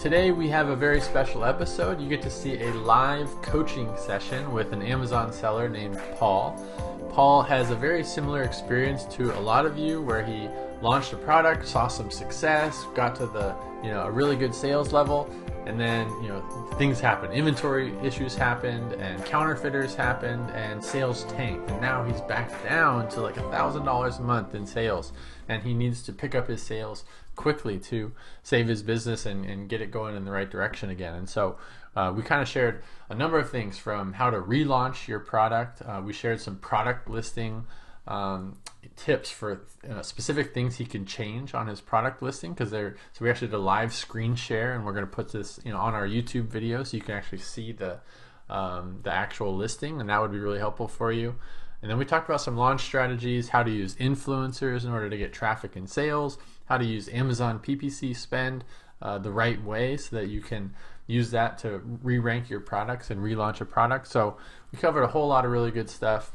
Today we have a very special episode. You get to see a live coaching session with an Amazon seller named Paul. Paul has a very similar experience to a lot of you where he launched a product, saw some success, got to the, you know, a really good sales level, and then, you know, things happened. Inventory issues happened and counterfeiters happened and sales tanked. And now he's back down to like a $1000 a month in sales and he needs to pick up his sales quickly to save his business and, and get it going in the right direction again. And so uh, we kind of shared a number of things from how to relaunch your product. Uh, we shared some product listing um, tips for uh, specific things he can change on his product listing because they're so we actually did a live screen share and we're going to put this you know on our YouTube video so you can actually see the um, the actual listing and that would be really helpful for you. And then we talked about some launch strategies, how to use influencers in order to get traffic and sales, how to use Amazon PPC spend uh, the right way so that you can use that to re-rank your products and relaunch a product. So we covered a whole lot of really good stuff,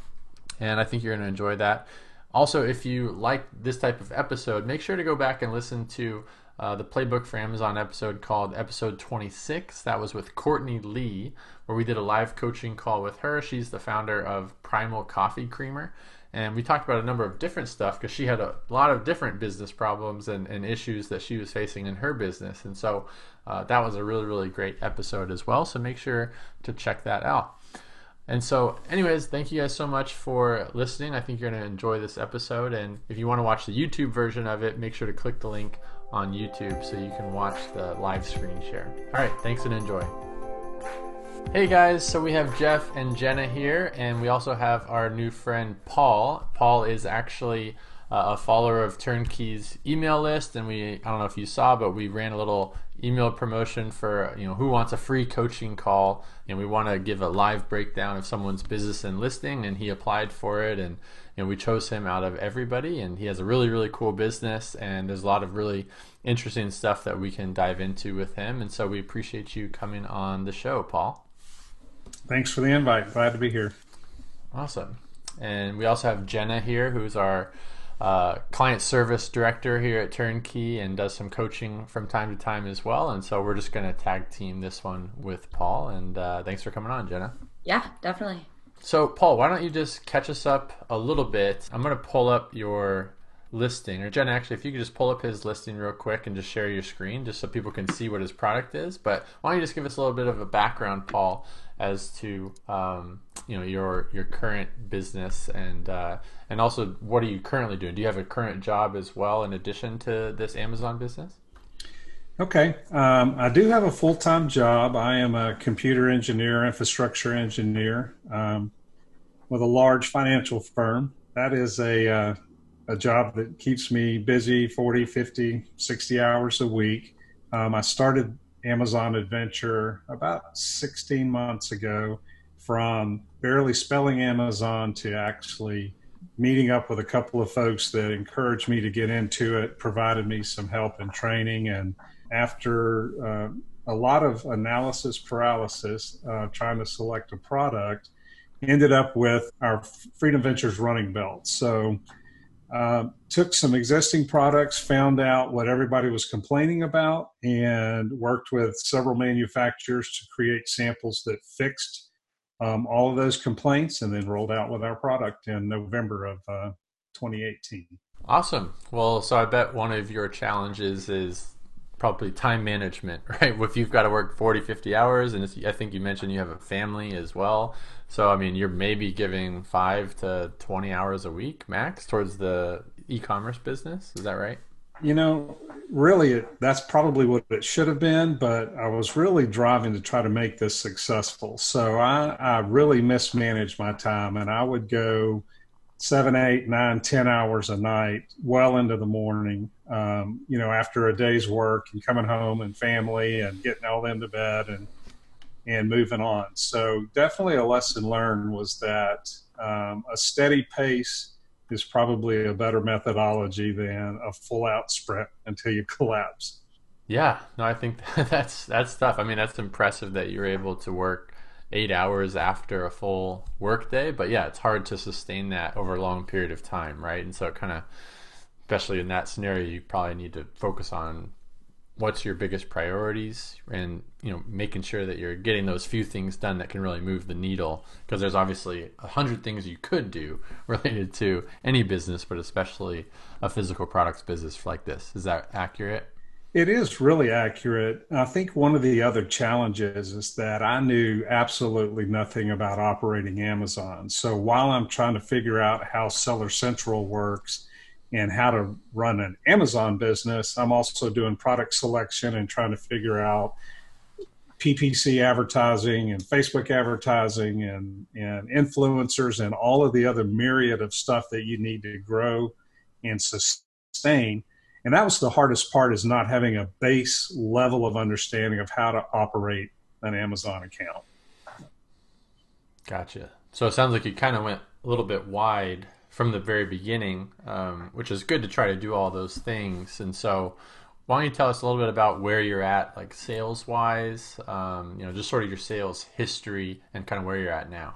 and I think you're going to enjoy that. Also, if you like this type of episode, make sure to go back and listen to uh, the Playbook for Amazon episode called episode 26. That was with Courtney Lee, where we did a live coaching call with her. She's the founder of Primal Coffee Creamer. And we talked about a number of different stuff because she had a lot of different business problems and, and issues that she was facing in her business. And so uh, that was a really, really great episode as well. So make sure to check that out. And so, anyways, thank you guys so much for listening. I think you're going to enjoy this episode. And if you want to watch the YouTube version of it, make sure to click the link on YouTube so you can watch the live screen share. All right, thanks and enjoy. Hey guys, so we have Jeff and Jenna here, and we also have our new friend Paul. Paul is actually uh, a follower of Turnkey's email list, and we I don't know if you saw, but we ran a little email promotion for you know who wants a free coaching call and we want to give a live breakdown of someone's business and listing and he applied for it and you know we chose him out of everybody and he has a really really cool business and there's a lot of really interesting stuff that we can dive into with him and so we appreciate you coming on the show paul thanks for the invite glad to be here awesome and we also have jenna here who's our uh, client service director here at Turnkey and does some coaching from time to time as well. And so we're just going to tag team this one with Paul. And uh, thanks for coming on, Jenna. Yeah, definitely. So, Paul, why don't you just catch us up a little bit? I'm going to pull up your listing. Or, Jenna, actually, if you could just pull up his listing real quick and just share your screen just so people can see what his product is. But why don't you just give us a little bit of a background, Paul, as to um, you know your your current business and uh, and also what are you currently doing? Do you have a current job as well in addition to this Amazon business? Okay, um, I do have a full time job. I am a computer engineer, infrastructure engineer um, with a large financial firm. That is a uh, a job that keeps me busy 40, 50, 60 hours a week. Um, I started Amazon Adventure about 16 months ago from barely spelling Amazon to actually meeting up with a couple of folks that encouraged me to get into it, provided me some help and training. And after uh, a lot of analysis paralysis, uh, trying to select a product, ended up with our Freedom Ventures running belt. So uh, took some existing products, found out what everybody was complaining about, and worked with several manufacturers to create samples that fixed um, all of those complaints, and then rolled out with our product in November of uh, 2018. Awesome. Well, so I bet one of your challenges is probably time management, right? If you've got to work 40, 50 hours, and I think you mentioned you have a family as well. So, I mean, you're maybe giving five to 20 hours a week max towards the e commerce business. Is that right? You know, really, it, that's probably what it should have been, but I was really driving to try to make this successful. So I, I really mismanaged my time, and I would go seven, eight, nine, ten hours a night, well into the morning. Um, you know, after a day's work and coming home and family and getting all them to bed and and moving on. So definitely a lesson learned was that um, a steady pace is probably a better methodology than a full out sprint until you collapse. Yeah, no, I think that's that's tough. I mean, that's impressive that you're able to work eight hours after a full workday, but yeah, it's hard to sustain that over a long period of time, right? And so kind of, especially in that scenario, you probably need to focus on what's your biggest priorities and you know making sure that you're getting those few things done that can really move the needle because there's obviously a hundred things you could do related to any business but especially a physical products business like this. Is that accurate? It is really accurate. I think one of the other challenges is that i knew absolutely nothing about operating amazon. So while i'm trying to figure out how seller central works and how to run an Amazon business, I'm also doing product selection and trying to figure out PPC advertising and Facebook advertising and, and influencers and all of the other myriad of stuff that you need to grow and sustain. And that was the hardest part is not having a base level of understanding of how to operate an Amazon account. Gotcha. So it sounds like you kind of went a little bit wide from the very beginning, um, which is good to try to do all those things. And so, why don't you tell us a little bit about where you're at, like sales wise, um, you know, just sort of your sales history and kind of where you're at now.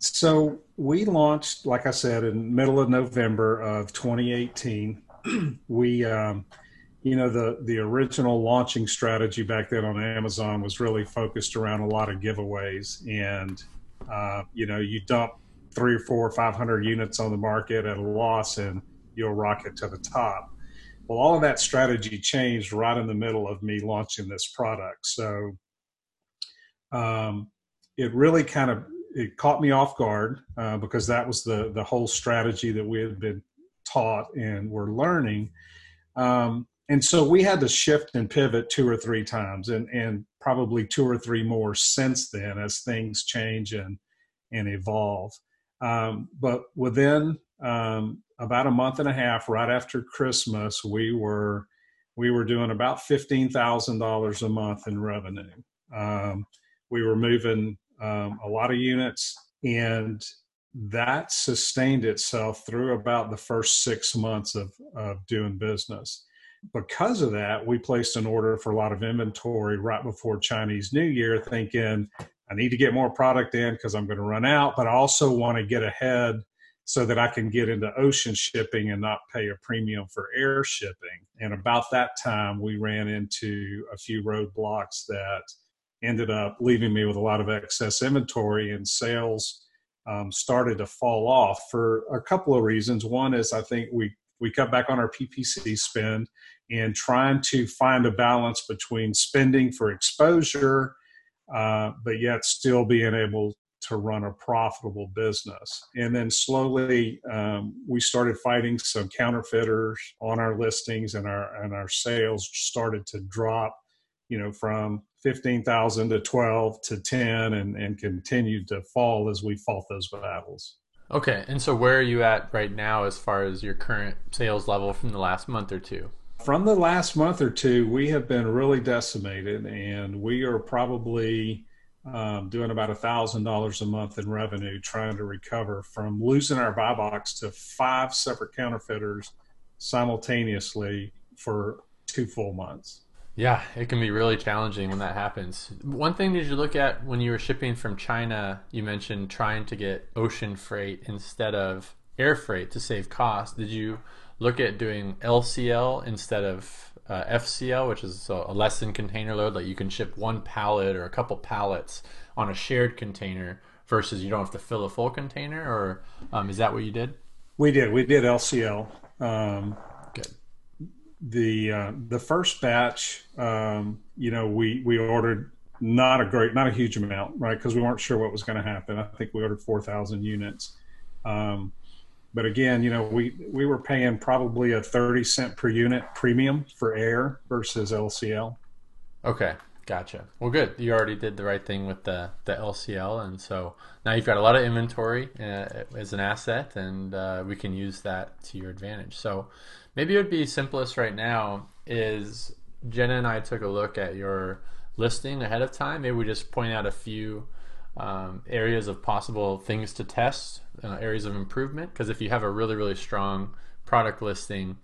So we launched, like I said, in middle of November of 2018. we, um, you know, the the original launching strategy back then on Amazon was really focused around a lot of giveaways, and uh, you know, you dump three or four or five hundred units on the market at a loss and you'll rocket to the top. Well, all of that strategy changed right in the middle of me launching this product. So um, it really kind of it caught me off guard uh, because that was the the whole strategy that we had been taught and were learning. Um, and so we had to shift and pivot two or three times and, and probably two or three more since then as things change and, and evolve. Um, but within um, about a month and a half, right after Christmas, we were we were doing about fifteen thousand dollars a month in revenue. Um, we were moving um, a lot of units, and that sustained itself through about the first six months of, of doing business. Because of that, we placed an order for a lot of inventory right before Chinese New Year, thinking I need to get more product in because I'm going to run out, but I also want to get ahead so that I can get into ocean shipping and not pay a premium for air shipping. And about that time, we ran into a few roadblocks that ended up leaving me with a lot of excess inventory and sales um, started to fall off for a couple of reasons. One is I think we we cut back on our PPC spend and trying to find a balance between spending for exposure uh, but yet still being able to run a profitable business. And then slowly, um, we started fighting some counterfeiters on our listings, and our and our sales started to drop. You know, from fifteen thousand to twelve to ten, and and continued to fall as we fought those battles. Okay, and so where are you at right now as far as your current sales level from the last month or two? from the last month or two, we have been really decimated, and we are probably um, doing about a thousand dollars a month in revenue, trying to recover from losing our buy box to five separate counterfeiters simultaneously for two full months. Yeah, it can be really challenging when that happens. One thing did you look at when you were shipping from China? You mentioned trying to get ocean freight instead of air freight to save cost. Did you look at doing LCL instead of uh, FCL, which is a less than container load. Like you can ship one pallet or a couple pallets on a shared container versus you don't have to fill a full container. Or um, is that what you did? We did. We did LCL. Um. The uh, the first batch, um, you know, we we ordered not a great, not a huge amount, right? Because we weren't sure what was going to happen. I think we ordered four thousand units. Um, but again, you know, we we were paying probably a thirty cent per unit premium for air versus LCL. Okay, gotcha. Well, good. You already did the right thing with the the LCL, and so now you've got a lot of inventory uh, as an asset, and uh, we can use that to your advantage. So maybe it would be simplest right now is Jenna and I took a look at your listing ahead of time, maybe we just point out a few um, areas of possible things to test, uh, areas of improvement. Because if you have a really, really strong product listing,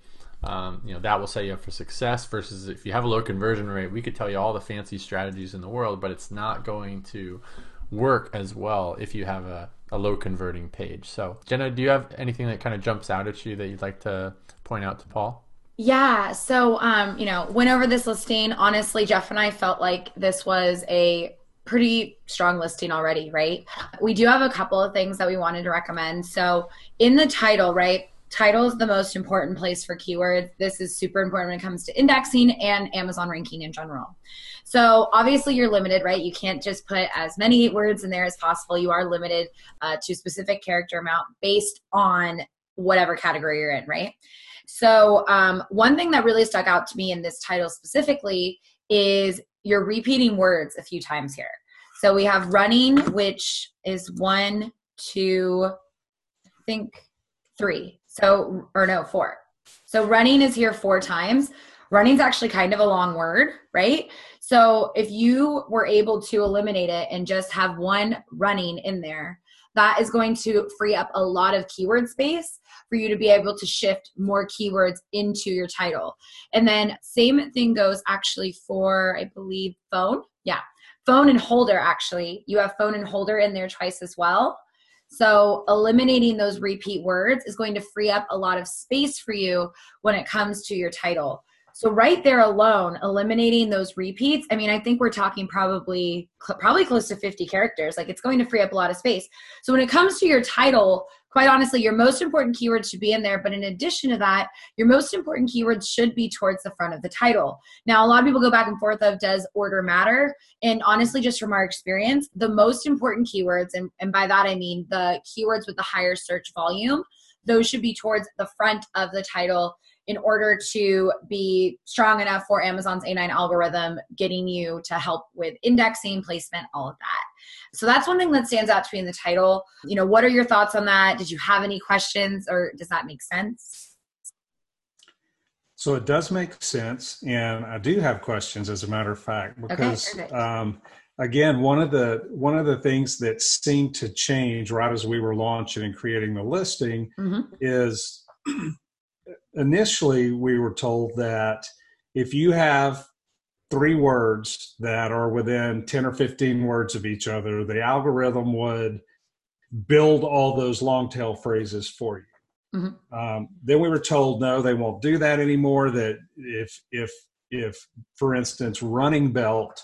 um, you know that will set you up for success. Versus if you have a low conversion rate, we could tell you all the fancy strategies in the world, but it's not going to work as well if you have a, a low converting page. So, Jenna, do you have anything that kind of jumps out at you that you'd like to point out to Paul? Yeah. So, um, you know, went over this listing. Honestly, Jeff and I felt like this was a pretty strong listing already, right? We do have a couple of things that we wanted to recommend. So, in the title, right? Title is the most important place for keywords. This is super important when it comes to indexing and Amazon ranking in general. So obviously you're limited, right? You can't just put as many words in there as possible. You are limited uh, to specific character amount based on whatever category you're in, right? So um, one thing that really stuck out to me in this title specifically is you're repeating words a few times here. So we have running, which is one, two, I think three. So, or no, four. So running is here four times. Running's actually kind of a long word, right? So if you were able to eliminate it and just have one running in there, that is going to free up a lot of keyword space for you to be able to shift more keywords into your title. And then same thing goes actually for I believe phone. Yeah. Phone and holder actually. You have phone and holder in there twice as well. So, eliminating those repeat words is going to free up a lot of space for you when it comes to your title. So, right there alone, eliminating those repeats, I mean, I think we're talking probably probably close to 50 characters. Like it's going to free up a lot of space. So, when it comes to your title, quite honestly, your most important keywords should be in there. But in addition to that, your most important keywords should be towards the front of the title. Now, a lot of people go back and forth of does order matter? And honestly, just from our experience, the most important keywords, and, and by that I mean the keywords with the higher search volume, those should be towards the front of the title in order to be strong enough for Amazon's A9 algorithm, getting you to help with indexing, placement, all of that. So that's one thing that stands out to me in the title. You know, what are your thoughts on that? Did you have any questions or does that make sense? So it does make sense, and I do have questions, as a matter of fact, because okay, um, again, one of the one of the things that seemed to change right as we were launching and creating the listing mm-hmm. is initially we were told that if you have three words that are within 10 or 15 words of each other, the algorithm would build all those long tail phrases for you. Mm-hmm. Um, then we were told no, they won't do that anymore. That if if if for instance running belt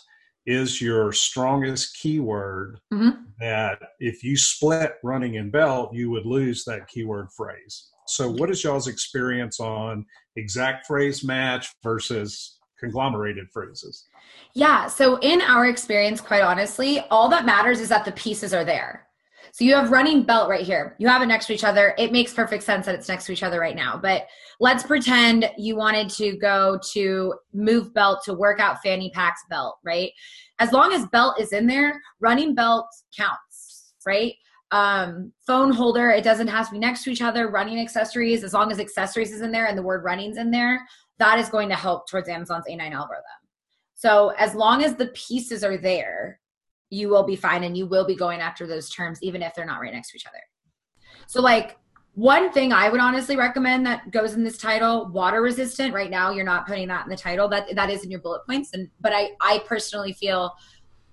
is your strongest keyword, mm-hmm. that if you split running and belt, you would lose that keyword phrase. So, what is y'all's experience on exact phrase match versus conglomerated phrases? Yeah. So, in our experience, quite honestly, all that matters is that the pieces are there. So, you have running belt right here. You have it next to each other. It makes perfect sense that it's next to each other right now. But let's pretend you wanted to go to move belt to workout fanny packs belt, right? As long as belt is in there, running belt counts, right? Um, phone holder. It doesn't have to be next to each other. Running accessories, as long as accessories is in there and the word running's in there, that is going to help towards Amazon's A9 algorithm. So as long as the pieces are there, you will be fine and you will be going after those terms even if they're not right next to each other. So like one thing I would honestly recommend that goes in this title, water resistant. Right now you're not putting that in the title. That that is in your bullet points. And but I I personally feel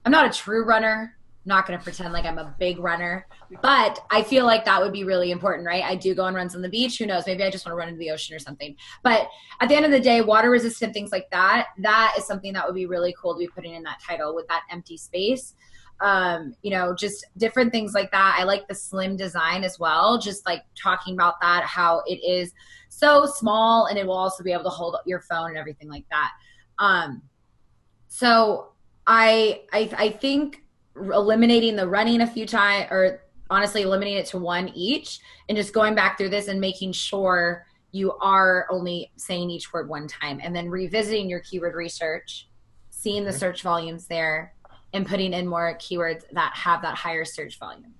I'm not a true runner not going to pretend like I'm a big runner, but I feel like that would be really important, right? I do go on runs on the beach. Who knows? Maybe I just want to run into the ocean or something. But at the end of the day, water resistant things like that, that is something that would be really cool to be putting in that title with that empty space. Um, you know, just different things like that. I like the slim design as well, just like talking about that, how it is so small and it will also be able to hold your phone and everything like that. Um, so I, I, I think eliminating the running a few times or honestly eliminating it to one each and just going back through this and making sure you are only saying each word one time and then revisiting your keyword research seeing the search volumes there and putting in more keywords that have that higher search volume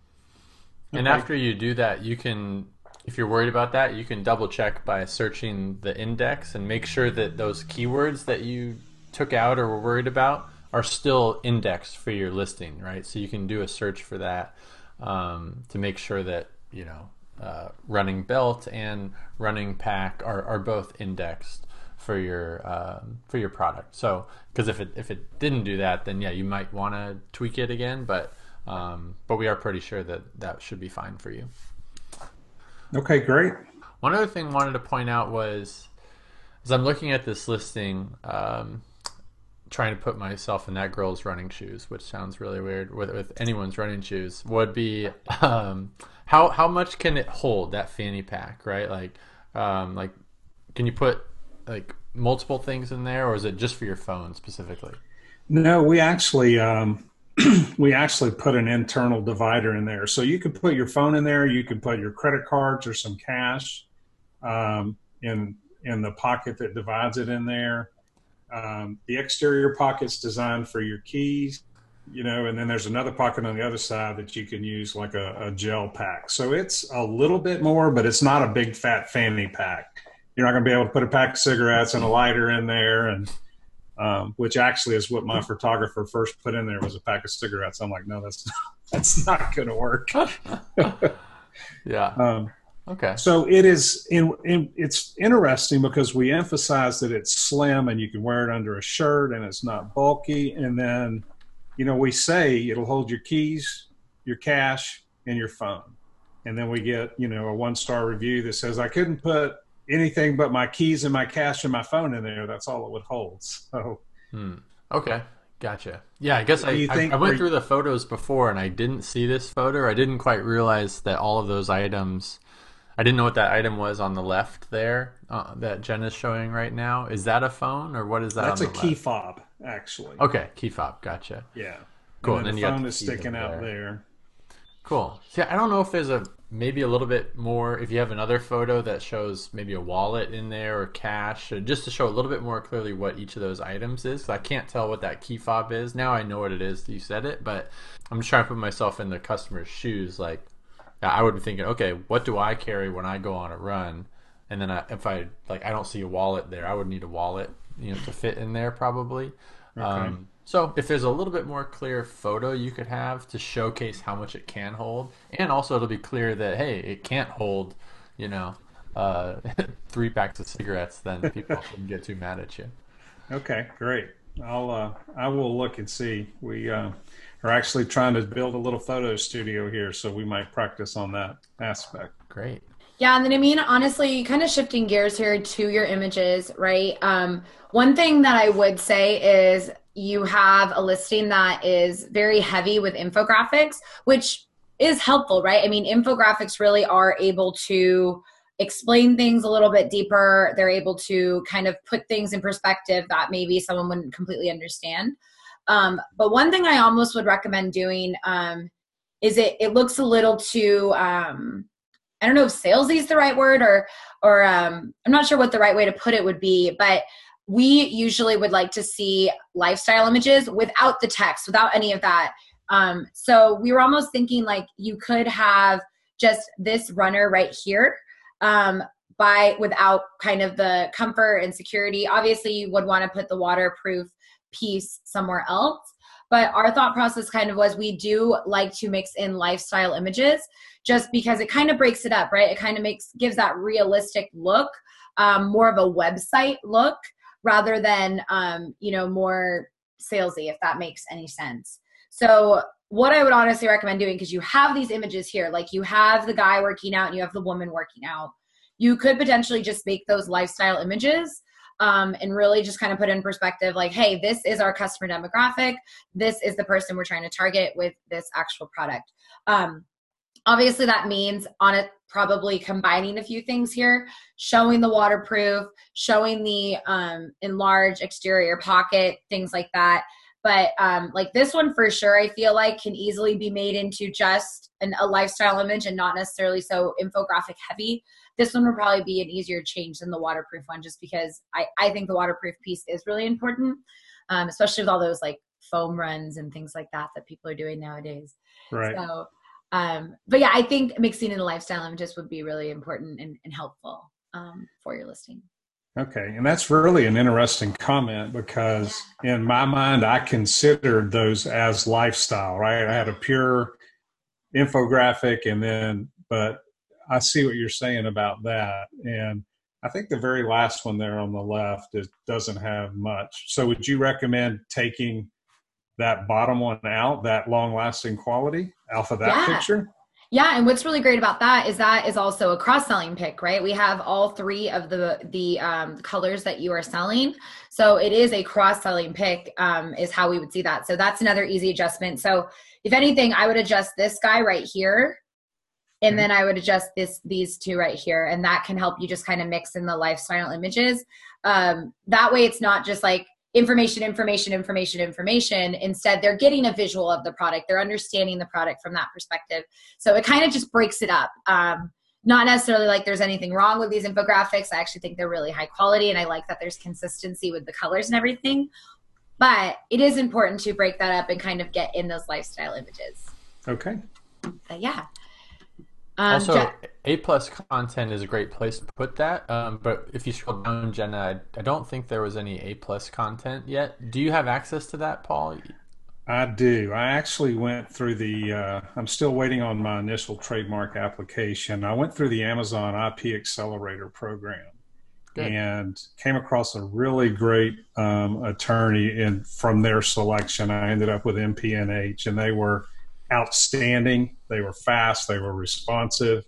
and okay. after you do that you can if you're worried about that you can double check by searching the index and make sure that those keywords that you took out or were worried about are still indexed for your listing, right? So you can do a search for that um, to make sure that you know uh, running belt and running pack are, are both indexed for your um, for your product. So because if it if it didn't do that, then yeah, you might want to tweak it again. But um, but we are pretty sure that that should be fine for you. Okay, great. One other thing I wanted to point out was as I'm looking at this listing, um, trying to put myself in that girl's running shoes, which sounds really weird with, with anyone's running shoes, would be um, how how much can it hold that fanny pack, right? Like um, like can you put like multiple things in there, or is it just for your phone specifically? No, we actually um, we actually put an internal divider in there, so you can put your phone in there. You can put your credit cards or some cash um, in in the pocket that divides it in there. Um, the exterior pocket's designed for your keys, you know, and then there's another pocket on the other side that you can use like a, a gel pack. So it's a little bit more, but it's not a big fat fanny pack. You're not going to be able to put a pack of cigarettes and a lighter in there, and um, which actually is what my photographer first put in there was a pack of cigarettes. I'm like, no, that's that's not going to work. yeah. Um, Okay. So it is in, in, it's interesting because we emphasize that it's slim and you can wear it under a shirt and it's not bulky. And then, you know, we say it'll hold your keys, your cash, and your phone. And then we get, you know, a one star review that says I couldn't put anything but my keys and my cash and my phone in there. That's all it would hold. So hmm. okay. Gotcha. Yeah, I guess I, think, I, I, went through the photos before and I didn't see this photo. I didn't quite realize that all of those items I didn't know what that item was on the left there uh, that Jen is showing right now. Is that a phone or what is that? That's a key left? fob, actually. Okay, key fob. Gotcha. Yeah. Cool. And, and then then the phone is sticking out there. there. Cool. Yeah, I don't know if there's a maybe a little bit more if you have another photo that shows maybe a wallet in there or cash, just to show a little bit more clearly what each of those items is. I can't tell what that key fob is. Now I know what it is. You said it, but I'm just trying to put myself in the customer's shoes. Like, I would be thinking, okay, what do I carry when I go on a run? And then I, if I like, I don't see a wallet there. I would need a wallet, you know, to fit in there probably. Okay. Um, so if there's a little bit more clear photo you could have to showcase how much it can hold, and also it'll be clear that hey, it can't hold, you know, uh, three packs of cigarettes, then people shouldn't get too mad at you. Okay, great. I'll uh, I will look and see. We uh, are actually trying to build a little photo studio here, so we might practice on that aspect. Great. Yeah, and then I mean, honestly, kind of shifting gears here to your images, right? Um, one thing that I would say is you have a listing that is very heavy with infographics, which is helpful, right? I mean, infographics really are able to explain things a little bit deeper. They're able to kind of put things in perspective that maybe someone wouldn't completely understand. Um, but one thing I almost would recommend doing um, is it it looks a little too um, I don't know if salesy is the right word or or um, I'm not sure what the right way to put it would be, but we usually would like to see lifestyle images without the text, without any of that. Um, so we were almost thinking like you could have just this runner right here um, by without kind of the comfort and security. Obviously, you would want to put the waterproof piece somewhere else. But our thought process kind of was we do like to mix in lifestyle images just because it kind of breaks it up, right? It kind of makes gives that realistic look, um, more of a website look rather than um, you know more salesy, if that makes any sense. So what I would honestly recommend doing because you have these images here, like you have the guy working out and you have the woman working out. You could potentially just make those lifestyle images um, and really just kind of put in perspective like, hey, this is our customer demographic. This is the person we're trying to target with this actual product. Um, obviously, that means on it probably combining a few things here showing the waterproof showing the um, enlarged exterior pocket things like that but um, like this one for sure i feel like can easily be made into just an, a lifestyle image and not necessarily so infographic heavy this one would probably be an easier change than the waterproof one, just because I, I think the waterproof piece is really important, um, especially with all those like foam runs and things like that that people are doing nowadays. Right. So, um, but yeah, I think mixing in the lifestyle images would be really important and, and helpful um, for your listing. Okay, and that's really an interesting comment because in my mind, I considered those as lifestyle, right? I had a pure infographic, and then, but I see what you're saying about that. And I think the very last one there on the left it doesn't have much. So, would you recommend taking that bottom one out, that long lasting quality, off of that yeah. picture? Yeah, and what's really great about that is that is also a cross-selling pic, right? We have all three of the the um, colors that you are selling, so it is a cross-selling pic. Um, is how we would see that. So that's another easy adjustment. So if anything, I would adjust this guy right here, and then I would adjust this these two right here, and that can help you just kind of mix in the lifestyle images. Um, that way, it's not just like information, information, information, information. Instead, they're getting a visual of the product. They're understanding the product from that perspective. So it kind of just breaks it up. Um, not necessarily like there's anything wrong with these infographics. I actually think they're really high quality and I like that there's consistency with the colors and everything. But it is important to break that up and kind of get in those lifestyle images. Okay. But yeah. Um, also, A plus content is a great place to put that. Um, but if you scroll down, Jenna, I, I, don't think there was any A plus content yet. Do you have access to that, Paul? I do. I actually went through the. Uh, I'm still waiting on my initial trademark application. I went through the Amazon IP Accelerator program. Good. and came across a really great um, attorney and from their selection i ended up with mpnh and they were outstanding. They were fast, they were responsive.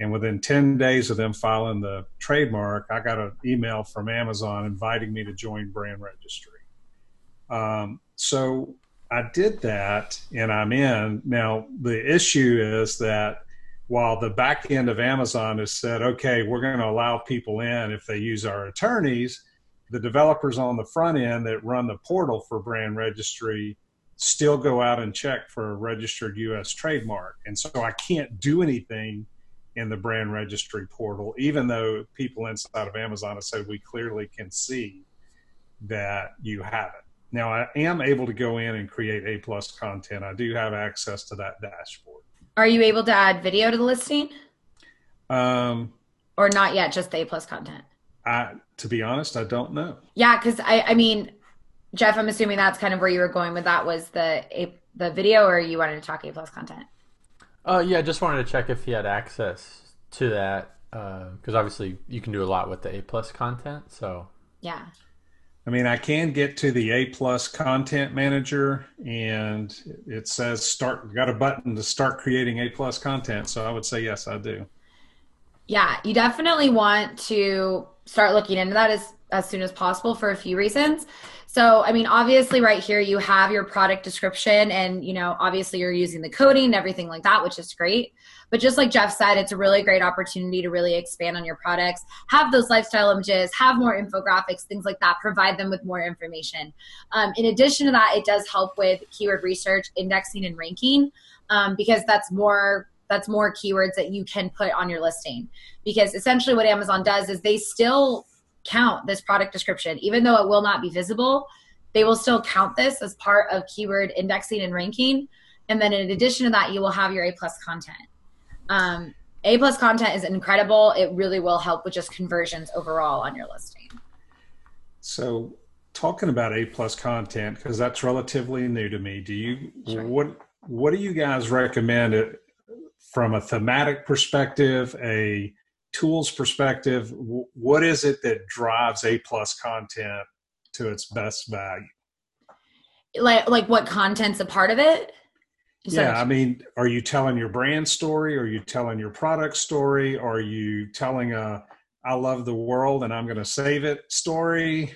And within 10 days of them filing the trademark, I got an email from Amazon inviting me to join brand registry. Um, so I did that and I'm in. Now, the issue is that while the back end of Amazon has said, okay, we're going to allow people in if they use our attorneys, the developers on the front end that run the portal for brand registry still go out and check for a registered U.S. trademark. And so I can't do anything in the brand registry portal, even though people inside of Amazon have said we clearly can see that you have it. Now I am able to go in and create A plus content. I do have access to that dashboard. Are you able to add video to the listing? Um, or not yet, just the A plus content. I, to be honest, I don't know. Yeah, because I, I mean, Jeff, I'm assuming that's kind of where you were going with that was the a, the video, or you wanted to talk A plus content. Oh uh, yeah, just wanted to check if he had access to that because uh, obviously you can do a lot with the A plus content. So yeah, I mean, I can get to the A plus content manager, and it says start. Got a button to start creating A plus content. So I would say yes, I do. Yeah, you definitely want to start looking into that as as soon as possible for a few reasons. So, I mean, obviously, right here, you have your product description, and, you know, obviously, you're using the coding and everything like that, which is great. But just like Jeff said, it's a really great opportunity to really expand on your products, have those lifestyle images, have more infographics, things like that, provide them with more information. Um, in addition to that, it does help with keyword research, indexing, and ranking um, because that's more that's more keywords that you can put on your listing because essentially what amazon does is they still count this product description, even though it will not be visible. They will still count this as part of keyword indexing and ranking. And then in addition to that, you will have your A plus content. Um, a plus content is incredible. It really will help with just conversions overall on your listing. So, talking about A plus content because that's relatively new to me. Do you sure. what what do you guys recommend it from a thematic perspective, a tools perspective, w- what is it that drives A plus content to its best value? Like, like what content's a part of it? Is yeah, I mean, are you telling your brand story? Are you telling your product story? Are you telling a "I love the world and I'm going to save it" story?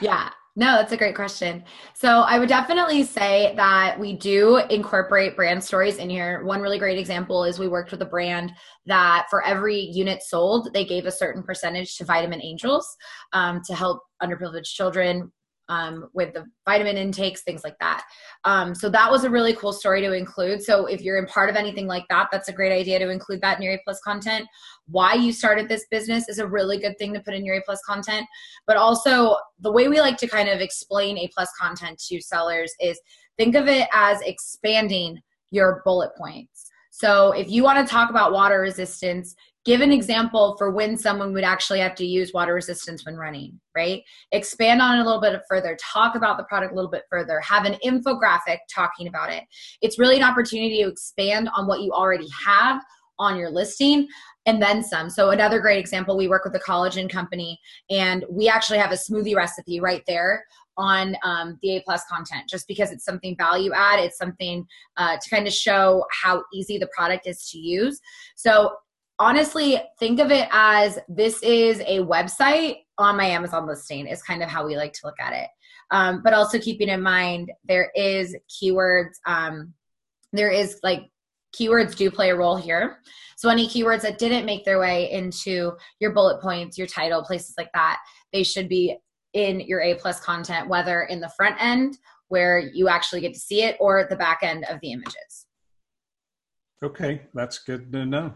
Yeah, no, that's a great question. So I would definitely say that we do incorporate brand stories in here. One really great example is we worked with a brand that for every unit sold, they gave a certain percentage to Vitamin Angels um, to help underprivileged children um, with the vitamin intakes, things like that. Um, so that was a really cool story to include. So if you're in part of anything like that, that's a great idea to include that in your A plus content. Why you started this business is a really good thing to put in your A plus content. But also the way we like to kind of explain A plus content to sellers is think of it as expanding your bullet points. So if you want to talk about water resistance, give an example for when someone would actually have to use water resistance when running, right? Expand on it a little bit further, talk about the product a little bit further, have an infographic talking about it. It's really an opportunity to expand on what you already have on your listing and then some. So another great example, we work with a collagen company and we actually have a smoothie recipe right there on um, the A plus content just because it's something value add. It's something uh, to kind of show how easy the product is to use. So honestly, think of it as this is a website on my Amazon listing is kind of how we like to look at it. Um, but also keeping in mind there is keywords. Um, there is like keywords do play a role here. So any keywords that didn't make their way into your bullet points, your title, places like that, they should be in your A plus content, whether in the front end where you actually get to see it or at the back end of the images. Okay, that's good to know.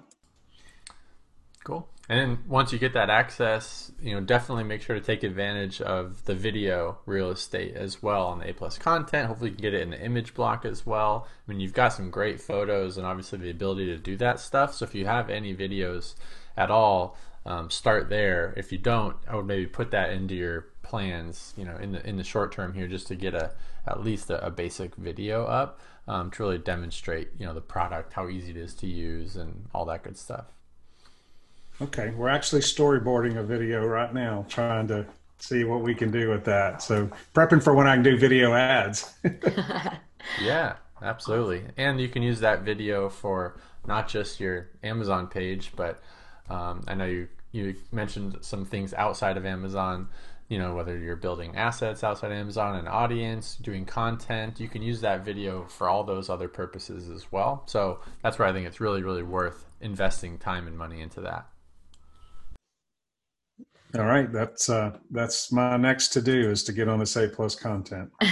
Cool. And then once you get that access, you know, definitely make sure to take advantage of the video real estate as well on the A plus content. Hopefully you can get it in the image block as well. I mean, you've got some great photos and obviously the ability to do that stuff. So if you have any videos at all, um, start there. If you don't, I would maybe put that into your plans, you know, in the in the short term here, just to get a at least a, a basic video up um, to really demonstrate, you know, the product, how easy it is to use, and all that good stuff. Okay, we're actually storyboarding a video right now, trying to see what we can do with that. So prepping for when I can do video ads. yeah, absolutely. And you can use that video for not just your Amazon page, but um, I know you you mentioned some things outside of Amazon. You know, whether you're building assets outside Amazon, an audience, doing content, you can use that video for all those other purposes as well. So that's where I think it's really, really worth investing time and money into that. All right, that's uh, that's my next to do is to get on this A plus content.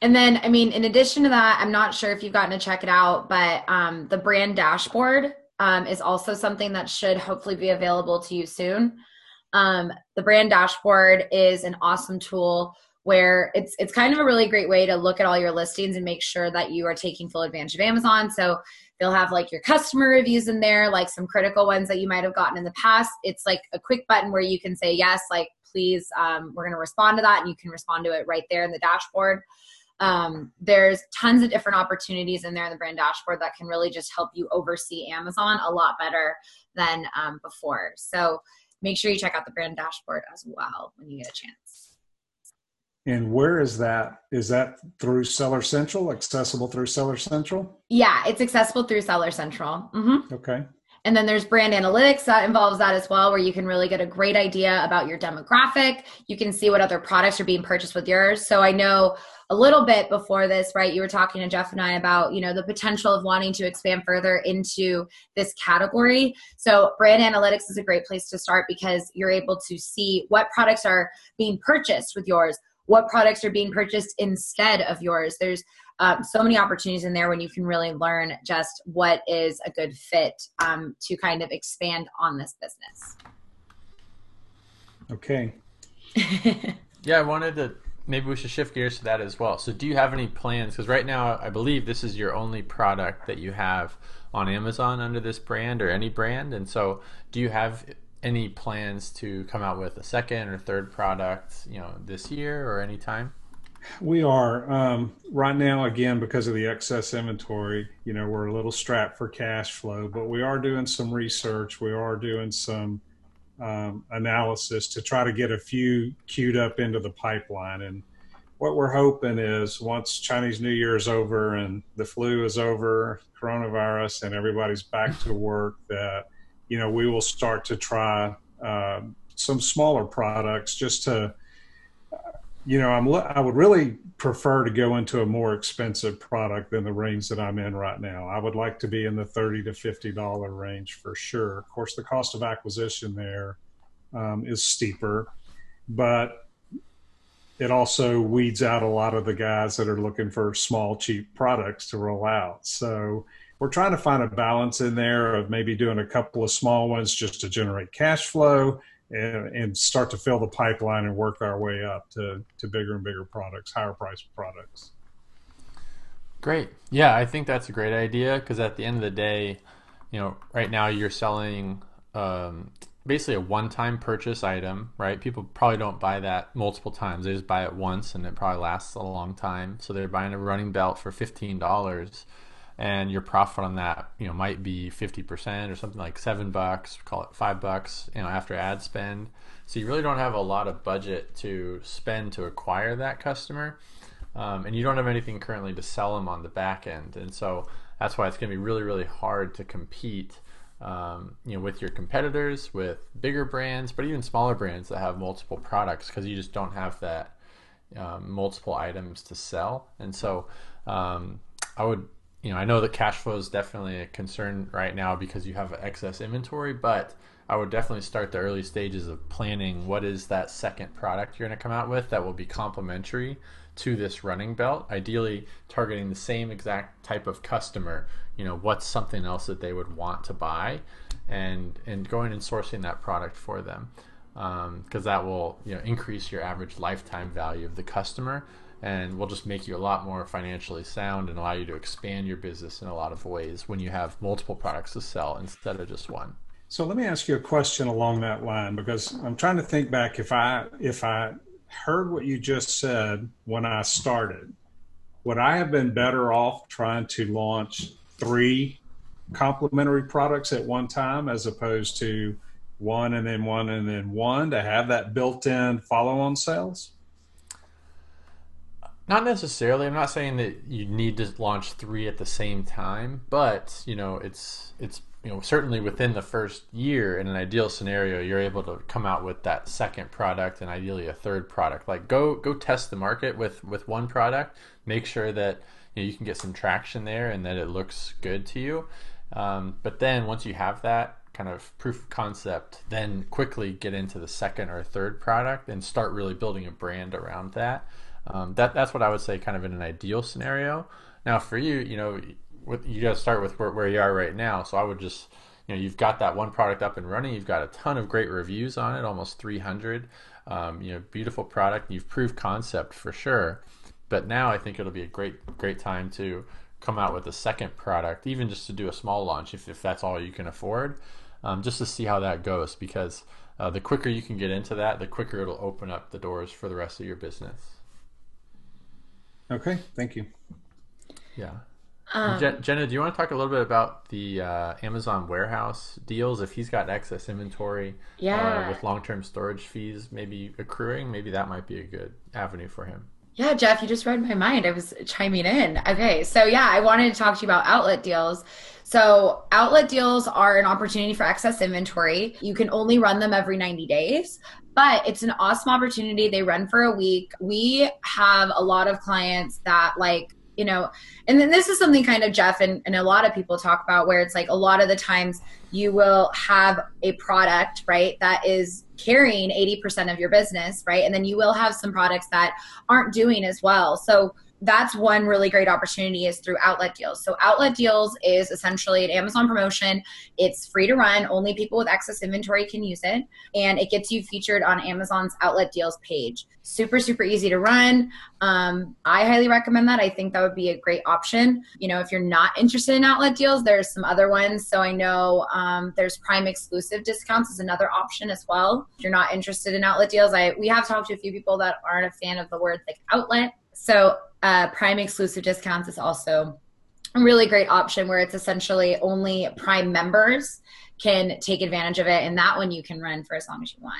and then, I mean, in addition to that, I'm not sure if you've gotten to check it out, but um, the brand dashboard um, is also something that should hopefully be available to you soon. Um, the brand dashboard is an awesome tool where it's it's kind of a really great way to look at all your listings and make sure that you are taking full advantage of Amazon. So they'll have like your customer reviews in there, like some critical ones that you might have gotten in the past. It's like a quick button where you can say yes, like please, um, we're going to respond to that, and you can respond to it right there in the dashboard. Um, there's tons of different opportunities in there in the brand dashboard that can really just help you oversee Amazon a lot better than um, before. So make sure you check out the brand dashboard as well when you get a chance. And where is that? Is that through Seller Central, accessible through Seller Central? Yeah, it's accessible through Seller Central. Mm-hmm. Okay. And then there's brand analytics that involves that as well, where you can really get a great idea about your demographic. You can see what other products are being purchased with yours. So I know a little bit before this, right? You were talking to Jeff and I about, you know, the potential of wanting to expand further into this category. So brand analytics is a great place to start because you're able to see what products are being purchased with yours what products are being purchased instead of yours. There's um, so many opportunities in there when you can really learn just what is a good fit um, to kind of expand on this business. Okay. yeah, I wanted to maybe we should shift gears to that as well. So, do you have any plans? Because right now, I believe this is your only product that you have on Amazon under this brand or any brand. And so, do you have any plans to come out with a second or third product, you know, this year or any time? We are um, right now again because of the excess inventory. You know, we're a little strapped for cash flow, but we are doing some research. We are doing some um, analysis to try to get a few queued up into the pipeline. And what we're hoping is once Chinese New Year is over and the flu is over, coronavirus, and everybody's back to work, that you know, we will start to try uh, some smaller products just to, you know, I'm I would really prefer to go into a more expensive product than the range that I'm in right now. I would like to be in the thirty to fifty dollar range for sure. Of course, the cost of acquisition there um, is steeper, but it also weeds out a lot of the guys that are looking for small, cheap products to roll out. So we're trying to find a balance in there of maybe doing a couple of small ones just to generate cash flow and, and start to fill the pipeline and work our way up to, to bigger and bigger products, higher priced products. Great. Yeah, I think that's a great idea because at the end of the day, you know, right now you're selling um, basically a one-time purchase item, right? People probably don't buy that multiple times. They just buy it once, and it probably lasts a long time. So they're buying a running belt for fifteen dollars, and your profit on that, you know, might be fifty percent or something like seven bucks. Call it five bucks, you know, after ad spend. So you really don't have a lot of budget to spend to acquire that customer, um, and you don't have anything currently to sell them on the back end, and so that's why it's going to be really, really hard to compete um, you know, with your competitors, with bigger brands, but even smaller brands that have multiple products because you just don't have that um, multiple items to sell. And so um, I would, you know, I know that cash flow is definitely a concern right now because you have excess inventory, but I would definitely start the early stages of planning what is that second product you're going to come out with that will be complementary to this running belt, ideally targeting the same exact type of customer. You know, what's something else that they would want to buy, and and going and sourcing that product for them, because um, that will you know increase your average lifetime value of the customer, and will just make you a lot more financially sound and allow you to expand your business in a lot of ways when you have multiple products to sell instead of just one. So let me ask you a question along that line because I'm trying to think back if I if I heard what you just said when I started, would I have been better off trying to launch three complementary products at one time as opposed to one and then one and then one to have that built in follow on sales? Not necessarily. I'm not saying that you need to launch three at the same time, but you know, it's it's you know certainly within the first year in an ideal scenario you're able to come out with that second product and ideally a third product. Like go go test the market with with one product make sure that you, know, you can get some traction there and that it looks good to you. Um, but then once you have that kind of proof of concept then quickly get into the second or third product and start really building a brand around that um, that that's what i would say kind of in an ideal scenario now for you you know with, you got to start with where, where you are right now. So I would just, you know, you've got that one product up and running. You've got a ton of great reviews on it, almost 300. Um, you know, beautiful product. You've proved concept for sure. But now I think it'll be a great, great time to come out with a second product, even just to do a small launch if, if that's all you can afford, um, just to see how that goes. Because uh, the quicker you can get into that, the quicker it'll open up the doors for the rest of your business. Okay, thank you. Yeah. Um, Jenna, do you want to talk a little bit about the uh, Amazon warehouse deals? If he's got excess inventory uh, yeah. uh, with long term storage fees maybe accruing, maybe that might be a good avenue for him. Yeah, Jeff, you just read my mind. I was chiming in. Okay, so yeah, I wanted to talk to you about outlet deals. So, outlet deals are an opportunity for excess inventory. You can only run them every 90 days, but it's an awesome opportunity. They run for a week. We have a lot of clients that like you know and then this is something kind of jeff and, and a lot of people talk about where it's like a lot of the times you will have a product right that is carrying 80% of your business right and then you will have some products that aren't doing as well so that's one really great opportunity is through outlet deals. So outlet deals is essentially an Amazon promotion. It's free to run. Only people with excess inventory can use it. And it gets you featured on Amazon's outlet deals page. Super, super easy to run. Um, I highly recommend that. I think that would be a great option. You know, if you're not interested in outlet deals, there's some other ones. So I know um, there's Prime exclusive discounts is another option as well. If you're not interested in outlet deals, I we have talked to a few people that aren't a fan of the word like outlet. So uh, Prime exclusive discounts is also a really great option where it's essentially only Prime members can take advantage of it. And that one you can run for as long as you want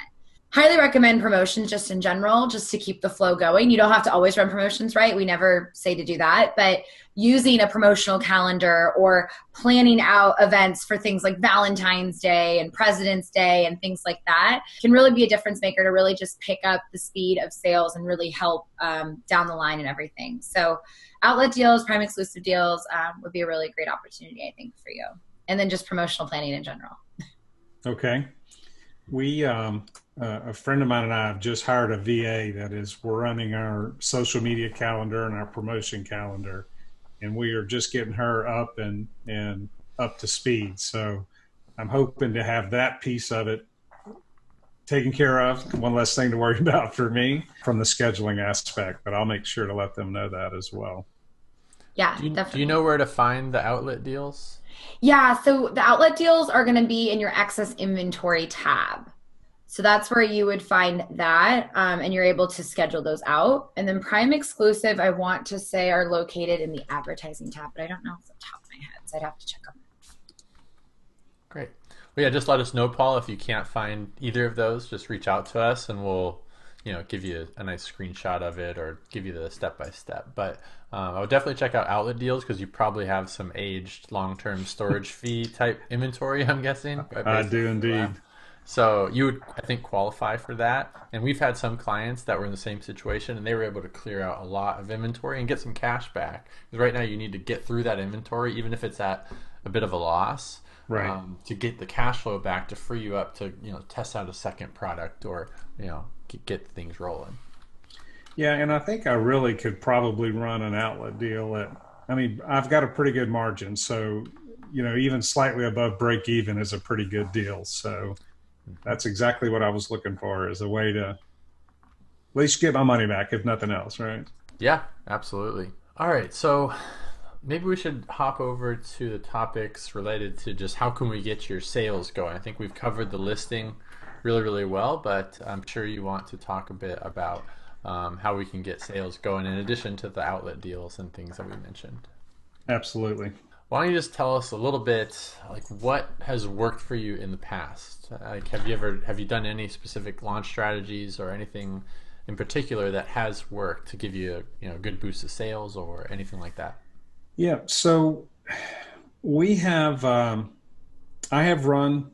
highly recommend promotions just in general, just to keep the flow going. You don't have to always run promotions, right? We never say to do that, but using a promotional calendar or planning out events for things like Valentine's Day and President's Day and things like that can really be a difference maker to really just pick up the speed of sales and really help um, down the line and everything. So, outlet deals, prime exclusive deals um, would be a really great opportunity, I think, for you. And then just promotional planning in general. Okay. We, um, uh, a friend of mine and I have just hired a VA that is, we're running our social media calendar and our promotion calendar, and we are just getting her up and, and up to speed. So I'm hoping to have that piece of it taken care of. One less thing to worry about for me from the scheduling aspect, but I'll make sure to let them know that as well. Yeah, do you, definitely. Do you know where to find the outlet deals? Yeah, so the outlet deals are going to be in your excess inventory tab. So that's where you would find that, um, and you're able to schedule those out. And then Prime Exclusive, I want to say, are located in the advertising tab, but I don't know off the top of my head, so I'd have to check on that. Great. Well, yeah, just let us know, Paul, if you can't find either of those. Just reach out to us, and we'll, you know, give you a, a nice screenshot of it or give you the step by step. But um, I would definitely check out outlet deals because you probably have some aged long term storage fee type inventory. I'm guessing. I do indeed. So you would, I think, qualify for that. And we've had some clients that were in the same situation, and they were able to clear out a lot of inventory and get some cash back. Because right now, you need to get through that inventory, even if it's at a bit of a loss, right? Um, to get the cash flow back to free you up to you know test out a second product or you know get things rolling. Yeah, and I think I really could probably run an outlet deal at. I mean, I've got a pretty good margin, so you know, even slightly above break even is a pretty good deal. So that's exactly what I was looking for as a way to at least get my money back, if nothing else, right? Yeah, absolutely. All right, so maybe we should hop over to the topics related to just how can we get your sales going. I think we've covered the listing really, really well, but I'm sure you want to talk a bit about um, how we can get sales going in addition to the outlet deals and things that we mentioned. Absolutely. Why don't you just tell us a little bit, like what has worked for you in the past? Like, have you ever have you done any specific launch strategies or anything in particular that has worked to give you a you know good boost of sales or anything like that? Yeah. So we have um, I have run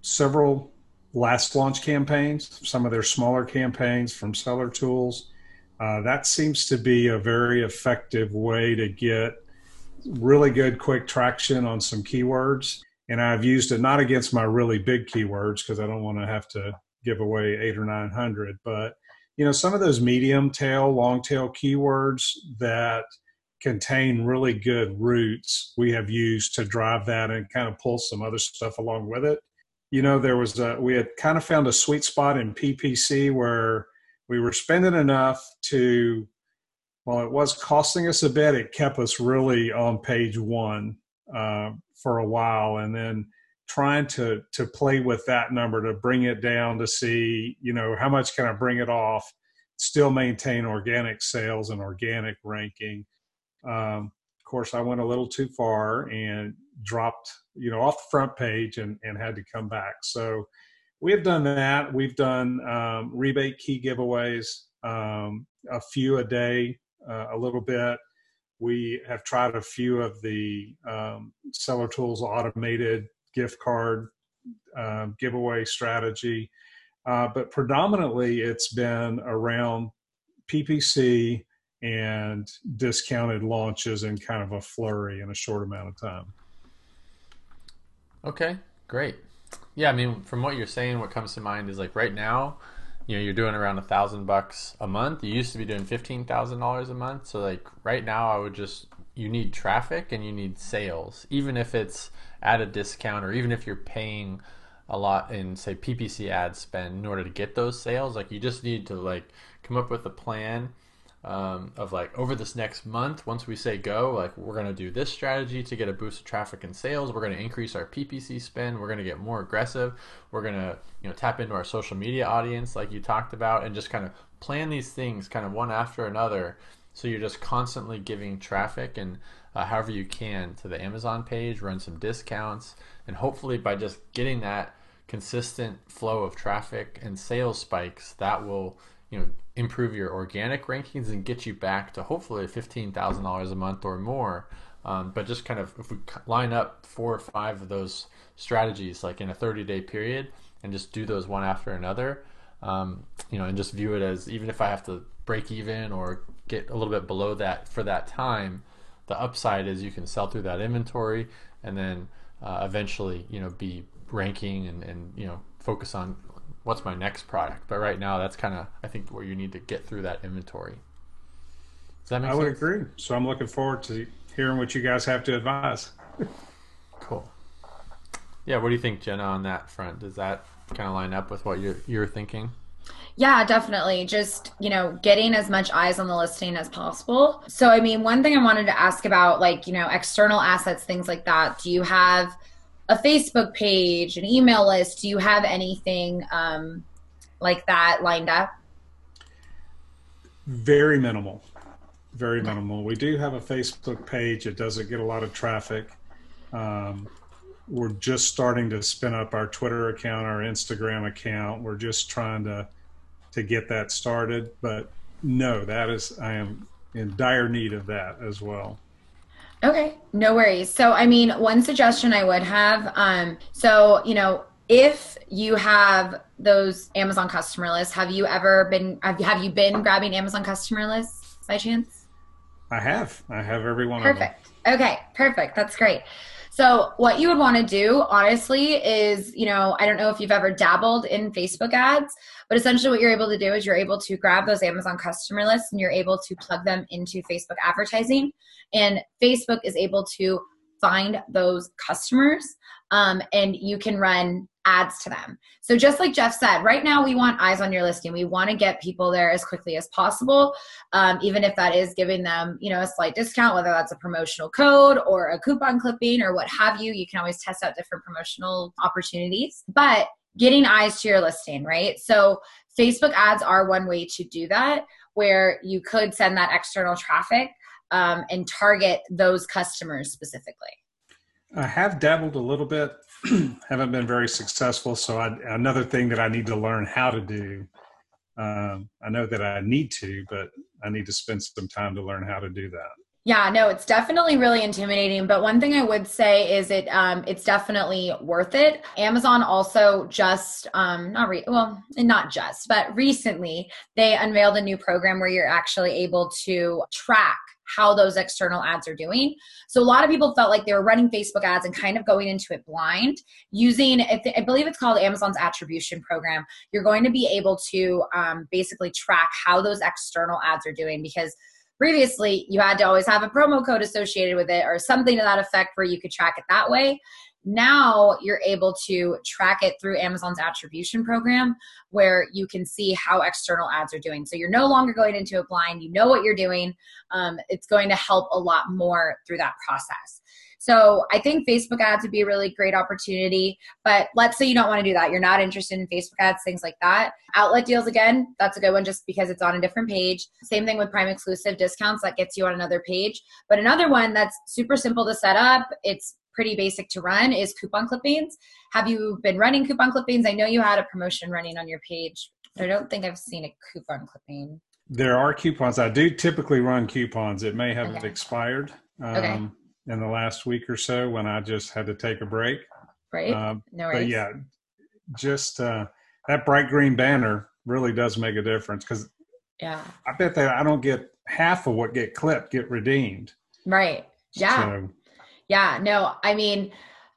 several last launch campaigns, some of their smaller campaigns from Seller Tools. Uh, that seems to be a very effective way to get really good quick traction on some keywords. And I've used it not against my really big keywords because I don't want to have to give away eight or 900, but you know, some of those medium tail, long tail keywords that contain really good roots we have used to drive that and kind of pull some other stuff along with it. You know, there was a, we had kind of found a sweet spot in PPC where we were spending enough to while it was costing us a bit, it kept us really on page one uh, for a while, and then trying to to play with that number to bring it down to see, you know, how much can I bring it off, still maintain organic sales and organic ranking. Um, of course, I went a little too far and dropped, you know, off the front page and and had to come back. So we have done that. We've done um, RebateKey giveaways, um, a few a day uh, a little bit. We have tried a few of the um, Seller Tools automated gift card uh, giveaway strategy, uh, but predominantly it's been around PPC and discounted launches in kind of a flurry in a short amount of time. Okay, great. Yeah, I mean, from what you're saying, what comes to mind is like right now, you know you're doing around a thousand bucks a month. You used to be doing fifteen thousand dollars a month. So like right now i would just you need traffic and you need sales. Even if it's at a discount or even if you're paying a lot in say ppc ad spend in order to get those sales like you just need to like come up with a plan um, of like over this next month once we say go like we're going to do this strategy to get a boost of traffic and sales. We're going to increase our ppc spend. We're going to get more aggressive. We're going to you know tap into our social media audience like you talked about and just kind of plan these things kind of one after another. So you're just constantly giving traffic and uh, however you can to the amazon page run some discounts and hopefully by just getting that consistent flow of traffic and sales spikes that will you know improve your organic rankings and get you back to hopefully $15,000 a month or more. Um, but just kind of if we line up four or five of those strategies like in a 30 day period and just do those one after another, um, you know, and just view it as even if I have to break even or get a little bit below that for that time, the upside is you can sell through that inventory and then uh, eventually, you know, be ranking and, and, you know, focus on what's my next product. But right now, that's kind of I think where you need to get through that inventory. Does that make sense? I sense? would agree. So I'm looking forward to hearing what you guys have to advise. cool. Yeah, what do you think, Jenna, on that front? Does that kind of line up with what you're you're thinking? Yeah, definitely. Just, you know, getting as much eyes on the listing as possible. So, I mean, one thing I wanted to ask about, like, you know, external assets, things like that. Do you have a Facebook page, an email list? Do you have anything um, like that lined up? Very minimal. Very minimal. We do have a Facebook page. It doesn't get a lot of traffic. Um, we're just starting to spin up our Twitter account, our Instagram account. We're just trying to to get that started. But no, that is I am in dire need of that as well. Okay, no worries. So, I mean, one suggestion I would have, um, so you know, if you have those Amazon customer lists, have you ever been have you, have you been grabbing Amazon customer lists by chance? I have. I have every one perfect. Okay, perfect. That's great. So, what you would want to do, honestly, is you know, I don't know if you've ever dabbled in Facebook ads, but essentially what you're able to do is you're able to grab those Amazon customer lists and you're able to plug them into Facebook advertising. And Facebook is able to find those customers um, and you can run ads to them. So just like Jeff said, right now we want eyes on your listing. We want to get people there as quickly as possible, um, even if that is giving them, you know, a slight discount, whether that's a promotional code or a coupon clipping or what have you. You can always test out different promotional opportunities, but getting eyes to your listing, right? So Facebook ads are one way to do that, where you could send that external traffic um, and target those customers specifically. I have dabbled a little bit, haven't been very successful. So I, another thing that I need to learn how to do. Um, I know that I need to, but I need to spend some time to learn how to do that. Yeah, no, it's definitely really intimidating. But one thing I would say is it um, it's definitely worth it. Amazon also just um, not re- well, not just, but recently they unveiled a new program where you're actually able to track how those external ads are doing. So a lot of people felt like they were running Facebook ads and kind of going into it blind using, I believe it's called Amazon's attribution program. You're going to be able to um, basically track how those external ads are doing because previously you had to always have a promo code associated with it or something to that effect where you could track it that way. Now you're able to track it through Amazon's attribution program where you can see how external ads are doing. So you're no longer going into a blind, you know what you're doing. Um, it's going to help a lot more through that process. So I think Facebook ads would be a really great opportunity. But let's say you don't want to do that. You're not interested in Facebook ads, things like that. Outlet deals, again, that's a good one just because it's on a different page. Same thing with Prime exclusive discounts, that gets you on another page. But another one that's super simple to set up, it's pretty basic to run is coupon clippings. Have you been running coupon clippings? I know you had a promotion running on your page, but I don't think I've seen a coupon clipping. There are coupons. I do typically run coupons. It may have okay. expired um, okay. in the last week or so when I just had to take a break. Right. Uh, no worries. But yeah, just uh, that bright green banner really does make a difference because yeah, I bet that I don't get half of what get clipped get redeemed. Right. Yeah. So, yeah, no, I mean,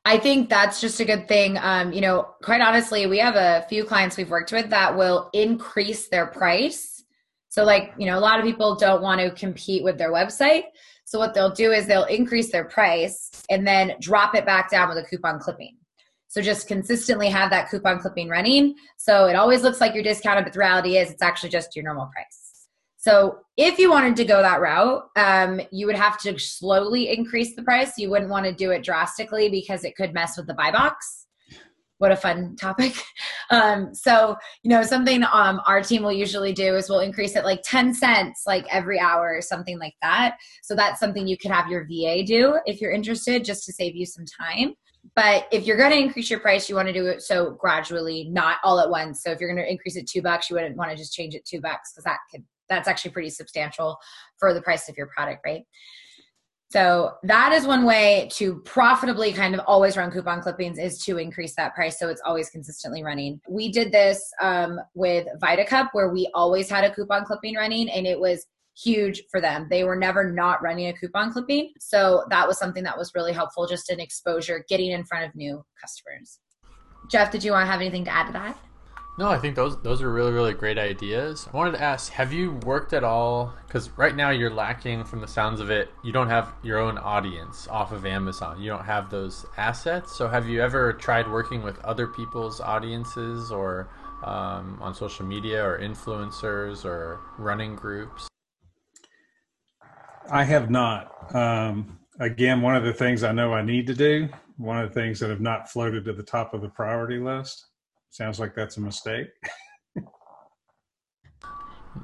I think that's just a good thing. Um, you know, quite honestly, we have a few clients we've worked with that will increase their price. So, like, you know, a lot of people don't want to compete with their website. So, what they'll do is they'll increase their price and then drop it back down with a coupon clipping. So, just consistently have that coupon clipping running. So, it always looks like you're discounted, but the reality is it's actually just your normal price. So if you wanted to go that route, um, you would have to slowly increase the price. You wouldn't want to do it drastically because it could mess with the buy box. What a fun topic. Um, so, you know, something um, our team will usually do is we'll increase it like 10 cents like every hour or something like that. So that's something you could have your VA do if you're interested, just to save you some time. But if you're going to increase your price, you want to do it so gradually, not all at once. So if you're going to increase it two bucks, you wouldn't want to just change it two bucks because that could that's actually pretty substantial for the price of your product, right? So that is one way to profitably kind of always run coupon clippings is to increase that price so it's always consistently running. We did this um, with VitaCup where we always had a coupon clipping running and it was huge for them. They were never not running a coupon clipping. So that was something that was really helpful just in exposure, getting in front of new customers. Jeff, did you want to have anything to add to that? No, I think those those are really really great ideas. I wanted to ask, have you worked at all? Because right now you're lacking, from the sounds of it, you don't have your own audience off of Amazon. You don't have those assets. So have you ever tried working with other people's audiences or um, on social media or influencers or running groups? I have not. Um, again, one of the things I know I need to do, one of the things that have not floated to the top of the priority list. Sounds like that's a mistake.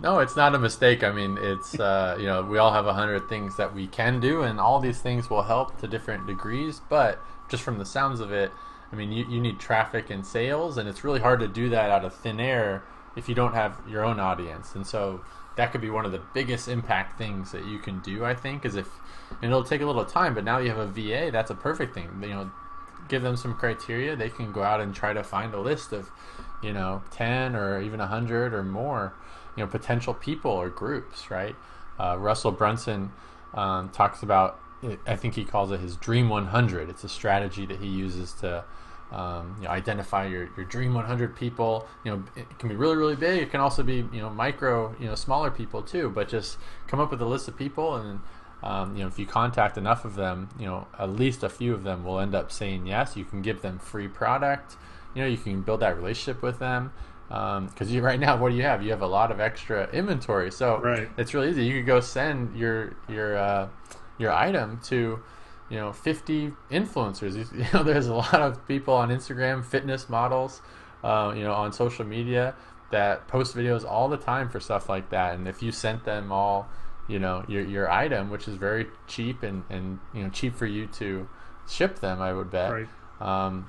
no, it's not a mistake. I mean, it's uh, you know we all have a hundred things that we can do, and all these things will help to different degrees. But just from the sounds of it, I mean, you, you need traffic and sales, and it's really hard to do that out of thin air if you don't have your own audience. And so that could be one of the biggest impact things that you can do. I think is if and it'll take a little time, but now you have a VA. That's a perfect thing. You know, give them some criteria. They can go out and try to find a list of, you know, ten or even a hundred or more, you know, potential people or groups. Right? Uh, Russell Brunson um, talks about. I think he calls it his Dream 100. It's a strategy that he uses to um, you know, identify your, your dream 100 people. You know, it can be really, really big. It can also be, you know, micro, you know, smaller people too. But just come up with a list of people, and um, you know, if you contact enough of them, you know, at least a few of them will end up saying yes. You can give them free product. You know, you can build that relationship with them. Because um, you right now, what do you have? You have a lot of extra inventory, so right. it's really easy. You could go send your your uh, your item to you know 50 influencers you know there's a lot of people on instagram fitness models uh, you know on social media that post videos all the time for stuff like that and if you sent them all you know your, your item which is very cheap and, and you know cheap for you to ship them i would bet right. um,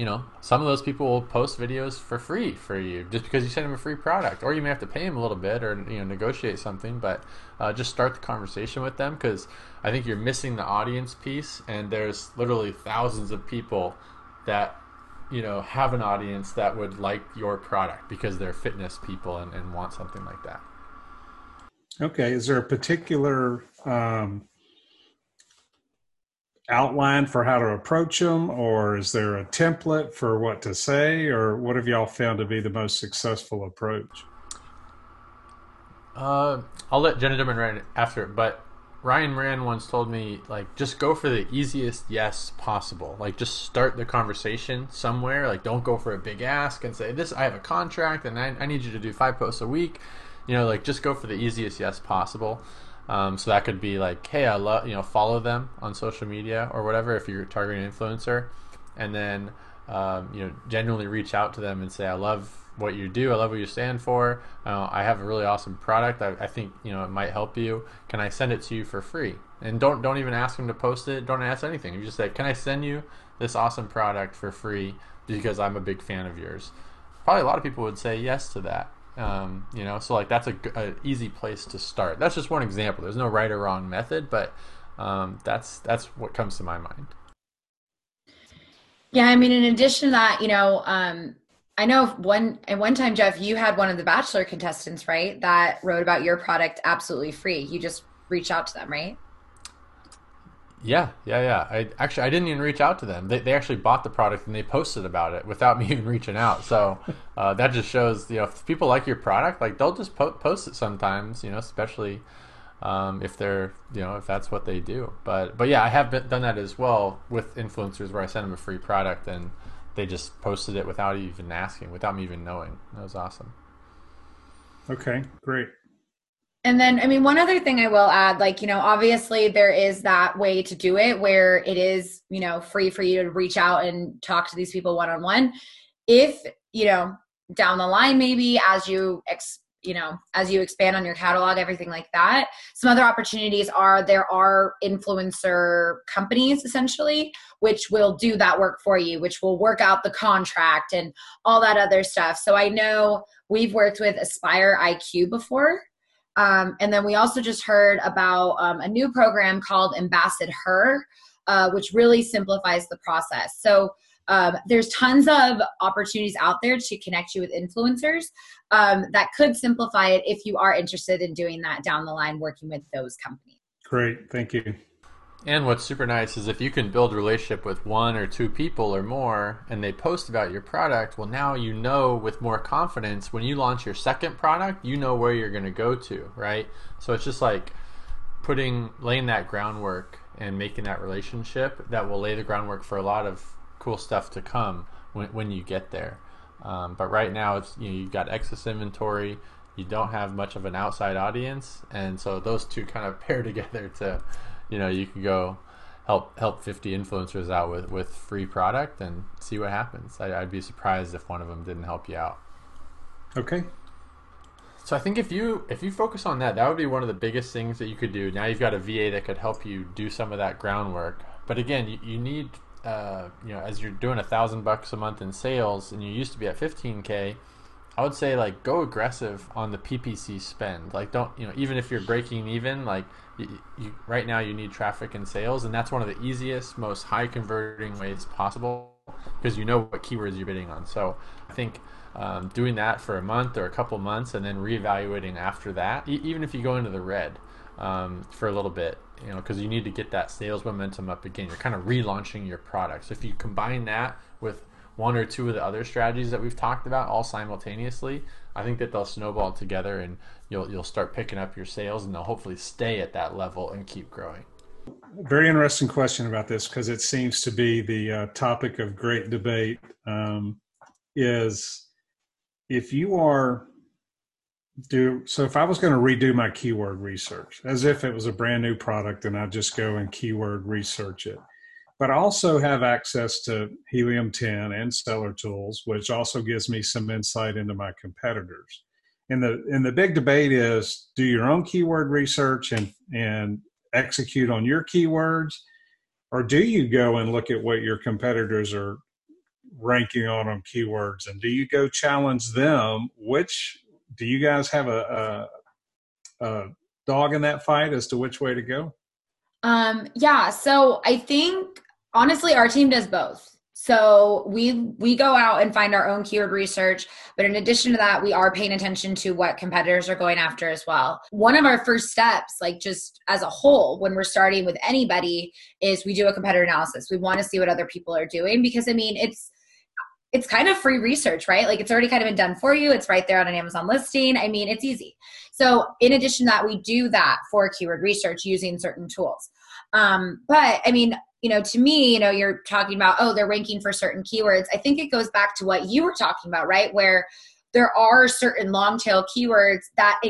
you know, some of those people will post videos for free for you just because you send them a free product, or you may have to pay them a little bit or you know negotiate something. But uh, just start the conversation with them because I think you're missing the audience piece, and there's literally thousands of people that you know have an audience that would like your product because they're fitness people and, and want something like that. Okay, is there a particular um, outline for how to approach them, or is there a template for what to say, or what have y'all found to be the most successful approach? Uh, I'll let Jenna in right after, but Ryan Moran once told me like just go for the easiest yes possible. Like just start the conversation somewhere. Like don't go for a big ask and say this. I have a contract and I, I need you to do five posts a week. You know, like just go for the easiest yes possible. Um, so that could be like, hey, I love you know follow them on social media or whatever if you're targeting an influencer, and then um, you know genuinely reach out to them and say, I love what you do. I love what you stand for. Uh, I have a really awesome product. I, I, think you know it might help you. Can I send it to you for free? And don't don't even ask them to post it. Don't ask anything. You just say, Can I send you this awesome product for free because I'm a big fan of yours? Probably a lot of people would say yes to that. Um, you know, so like that's a, a, easy place to start. That's just one example. There's no right or wrong method, but um, that's that's what comes to my mind. Yeah, I mean, in addition to that, you know, um, I know one at one time, Jeff, you had one of the Bachelor contestants, right, that wrote about your product absolutely free. You just reached out to them, right? Yeah, yeah, yeah. I actually I didn't even reach out to them. They, they actually bought the product and they posted about it without me even reaching out. So uh, that just shows you know if people like your product, like they'll just po- post it sometimes. You know, especially um, if they're you know if that's what they do. But but yeah, I have been, done that as well with influencers where I send them a free product and they just posted it without even asking, without me even knowing. That was awesome. Okay, great. And then, I mean, one other thing I will add, like, you know, obviously there is that way to do it where it is, you know, free for you to reach out and talk to these people one on one. If, you know, down the line, maybe as you, ex- you know, as you expand on your catalog, everything like that, some other opportunities are there are influencer companies essentially, which will do that work for you, which will work out the contract and all that other stuff. So I know we've worked with Aspire IQ before um, and then we also just heard about um, a new program called Ambassador, uh, which really simplifies the process. So um, there's tons of opportunities out there to connect you with influencers um, that could simplify it if you are interested in doing that down the line, working with those companies. Great, thank you. And what's super nice is if you can build relationship with one or two people or more and they post about your product, well, now you know with more confidence when you launch your second product, you know where you're going to go to, right? So it's just like putting, laying that groundwork and making that relationship that will lay the groundwork for a lot of cool stuff to come when, when you get there. Um, but right now, it's you know you've got excess inventory, you don't have much of an outside audience, and so those two kind of pair together to, you know, you could go help help 50 influencers out with with free product and see what happens. I, I'd be surprised if one of them didn't help you out. Okay. So I think if you if you focus on that, that would be one of the biggest things that you could do. Now you've got a VA that could help you do some of that groundwork. But again, you, you need uh, you know as you're doing a thousand bucks a month in sales, and you used to be at 15k. I would say like go aggressive on the PPC spend. Like don't you know even if you're breaking even, like you, you, right now you need traffic and sales, and that's one of the easiest, most high converting ways possible because you know what keywords you're bidding on. So I think um, doing that for a month or a couple months and then reevaluating after that, e- even if you go into the red um, for a little bit, you know, because you need to get that sales momentum up again. You're kind of relaunching your product. So if you combine that with one or two of the other strategies that we've talked about all simultaneously, I think that they'll snowball together and you'll you'll start picking up your sales and they'll hopefully stay at that level and keep growing. Very interesting question about this because it seems to be the uh, topic of great debate. Um, is if you are do so if i was going to redo my keyword research as if it was a brand new product and i just go and keyword research it but I also have access to helium 10 and stellar tools which also gives me some insight into my competitors. And the and the big debate is do your own keyword research and and execute on your keywords or do you go and look at what your competitors are ranking on on keywords? And do you go challenge them which do you guys have a, a, a dog in that fight as to which way to go? Um yeah so i think honestly our team does both so we we go out and find our own keyword research, but in addition to that, we are paying attention to what competitors are going after as well. One of our first steps, like just as a whole, when we're starting with anybody, is we do a competitor analysis. We want to see what other people are doing because I mean it's it's kind of free research, right? Like it's already kind of been done for you. It's right there on an Amazon listing. I mean, it's easy. So, in addition to that, we do that for keyword research using certain tools. Um, but I mean, you know, to me, you know, you're talking about, oh, they're ranking for certain keywords. I think it goes back to what you were talking about, right? Where there are certain long tail keywords that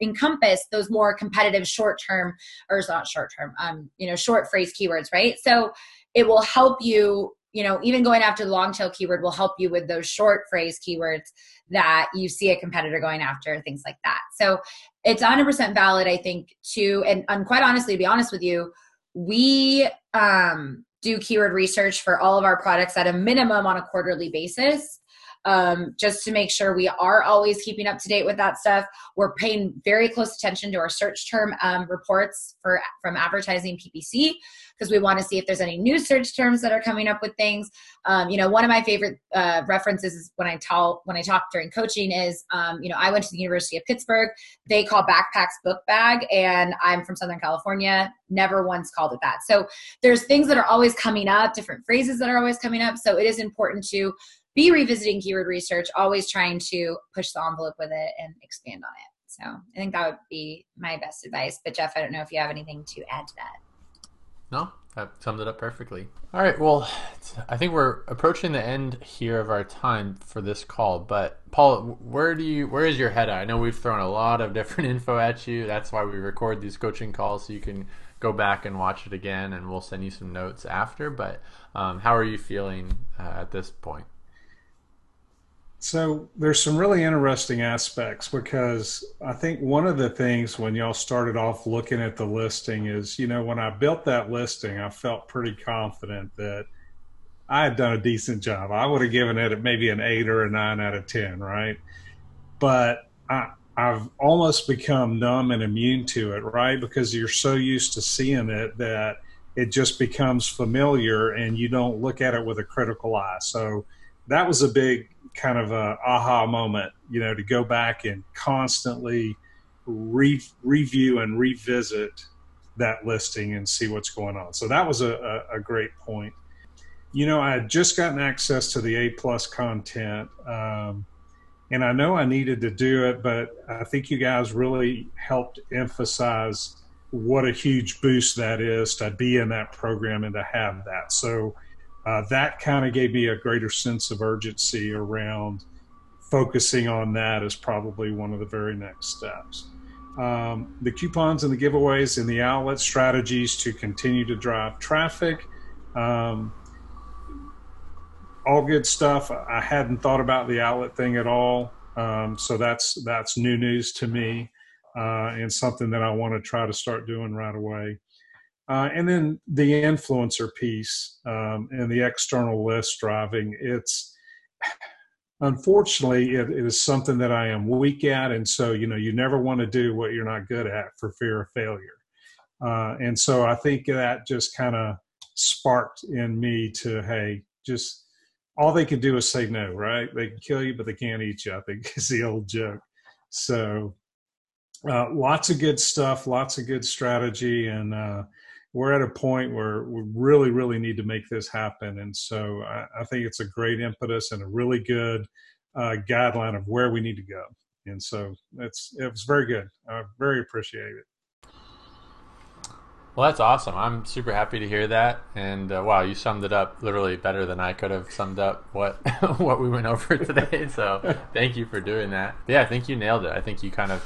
encompass those more competitive short term, or it's not short term, um, you know, short phrase keywords, right? So it will help you you know, even going after the long tail keyword will help you with those short phrase keywords that you see a competitor going after, things like that. So it's 100% valid, I think, too. And, and quite honestly, to be honest with you, we um, do keyword research for all of our products at a minimum on a quarterly basis um, just to make sure we are always keeping up to date with that stuff. We're paying very close attention to our search term um, reports for from advertising PPC because we want to see if there's any new search terms that are coming up with things. Um, you know, one of my favorite uh, references is when I tell when I talk during coaching is, um, you know, I went to the University of Pittsburgh. They call backpacks book bag, and I'm from Southern California. Never once called it that. So there's things that are always coming up, different phrases that are always coming up. So it is important to be revisiting keyword research, always trying to push the envelope with it and expand on it. So I think that would be my best advice. But Jeff, I don't know if you have anything to add to that. No, that summed it up perfectly. All right, well, I think we're approaching the end here of our time for this call. But Paul, where do you where is your head at? I know we've thrown a lot of different info at you. That's why we record these coaching calls so you can go back and watch it again, and we'll send you some notes after. But um, how are you feeling uh, at this point? So there's some really interesting aspects because I think one of the things when y'all started off looking at the listing is, you know, when I built that listing, I felt pretty confident that I had done a decent job. I would have given it maybe an eight or a nine out of 10, right? But I, I've almost become numb and immune to it, right? Because you're so used to seeing it that it just becomes familiar and you don't look at it with a critical eye. So that was a big kind of a aha moment, you know, to go back and constantly re- review and revisit that listing and see what's going on. So that was a, a, a great point. You know, I had just gotten access to the A plus content, um, and I know I needed to do it, but I think you guys really helped emphasize what a huge boost that is to be in that program and to have that. So uh, that kind of gave me a greater sense of urgency around focusing on that as probably one of the very next steps. Um, the coupons and the giveaways and the outlet strategies to continue to drive traffic. Um, all good stuff. I hadn't thought about the outlet thing at all, um, so that's that's new news to me, uh, and something that I want to try to start doing right away. Uh, and then the influencer piece um, and the external list driving. It's unfortunately it, it is something that I am weak at, and so you know you never want to do what you're not good at for fear of failure. Uh, and so I think that just kind of sparked in me to hey, just all they can do is say no, right? They can kill you, but they can't eat you. I think is the old joke. So uh, lots of good stuff, lots of good strategy, and uh, we're at a point where we really, really need to make this happen. And so I, I think it's a great impetus and a really good uh, guideline of where we need to go. And so it's it was very good. I very appreciate it. Well, that's awesome. I'm super happy to hear that. And uh, wow, you summed it up literally better than I could have summed up what what we went over today. So thank you for doing that. But yeah, I think you nailed it. I think you kind of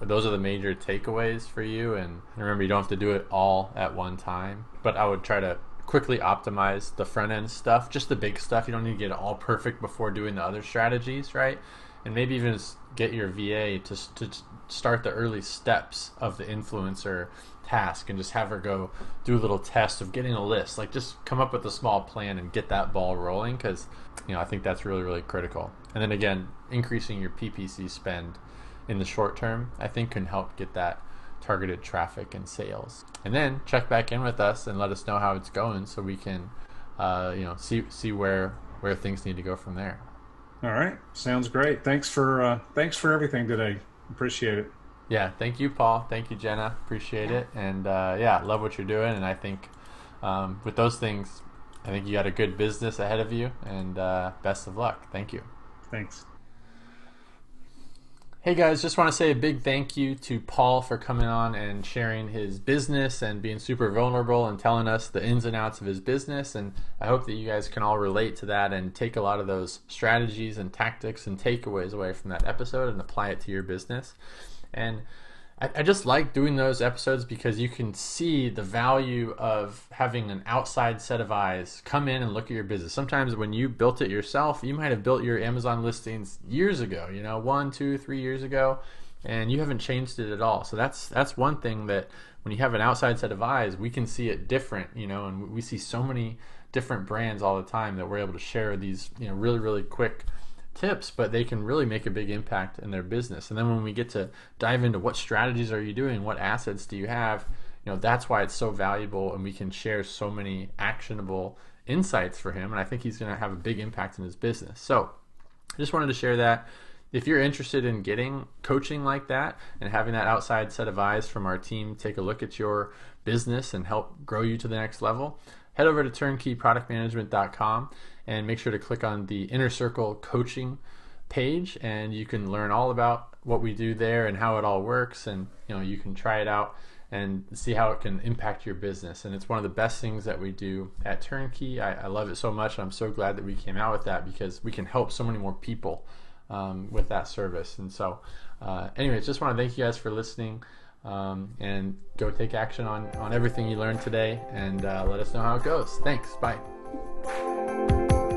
those are the major takeaways for you. And remember, you don't have to do it all at one time. But I would try to quickly optimize the front end stuff, just the big stuff. You don't need to get it all perfect before doing the other strategies, right? And maybe even get your VA to, to start the early steps of the influencer task and just have her go do a little test of getting a list. Like just come up with a small plan and get that ball rolling because you know I think that's really really critical. And then again, increasing your PPC spend in the short term, I think can help get that targeted traffic and sales. And then check back in with us and let us know how it's going so we can uh, you know see see where where things need to go from there. All right, sounds great. Thanks for uh, thanks for everything today. Appreciate it. Yeah, thank you, Paul. Thank you, Jenna. Appreciate it. And uh, yeah, love what you're doing. And I think um, with those things, I think you got a good business ahead of you. And uh, best of luck. Thank you. Thanks. Hey guys, just want to say a big thank you to Paul for coming on and sharing his business and being super vulnerable and telling us the ins and outs of his business. And I hope that you guys can all relate to that and take a lot of those strategies and tactics and takeaways away from that episode and apply it to your business. And I, I just like doing those episodes because you can see the value of having an outside set of eyes come in and look at your business. Sometimes when you built it yourself, you might have built your Amazon listings years ago, you know, one, two, three years ago, and you haven't changed it at all. So that's that's one thing that when you have an outside set of eyes, we can see it different, you know, and we see so many different brands all the time that we're able to share these, you know, really, really quick tips, but they can really make a big impact in their business. And then when we get to dive into what strategies are you doing, what assets do you have, you know, that's why it's so valuable and we can share so many actionable insights for him. And I think he's going to have a big impact in his business. So I just wanted to share that. If you're interested in getting coaching like that and having that outside set of eyes from our team take a look at your business and help grow you to the next level, head over to turnkeyproductmanagement.com and make sure to click on the Inner Circle coaching page and you can learn all about what we do there and how it all works and you know you can try it out and see how it can impact your business. And it's one of the best things that we do at turnkey. I, I love it so much i'm so glad that we came out with that because we can help so many more people um, with that service. And so uh, anyways just want to thank you guys for listening um, and go take action on, on everything you learned today and uh, let us know how it goes. Thanks. Bye Thank you.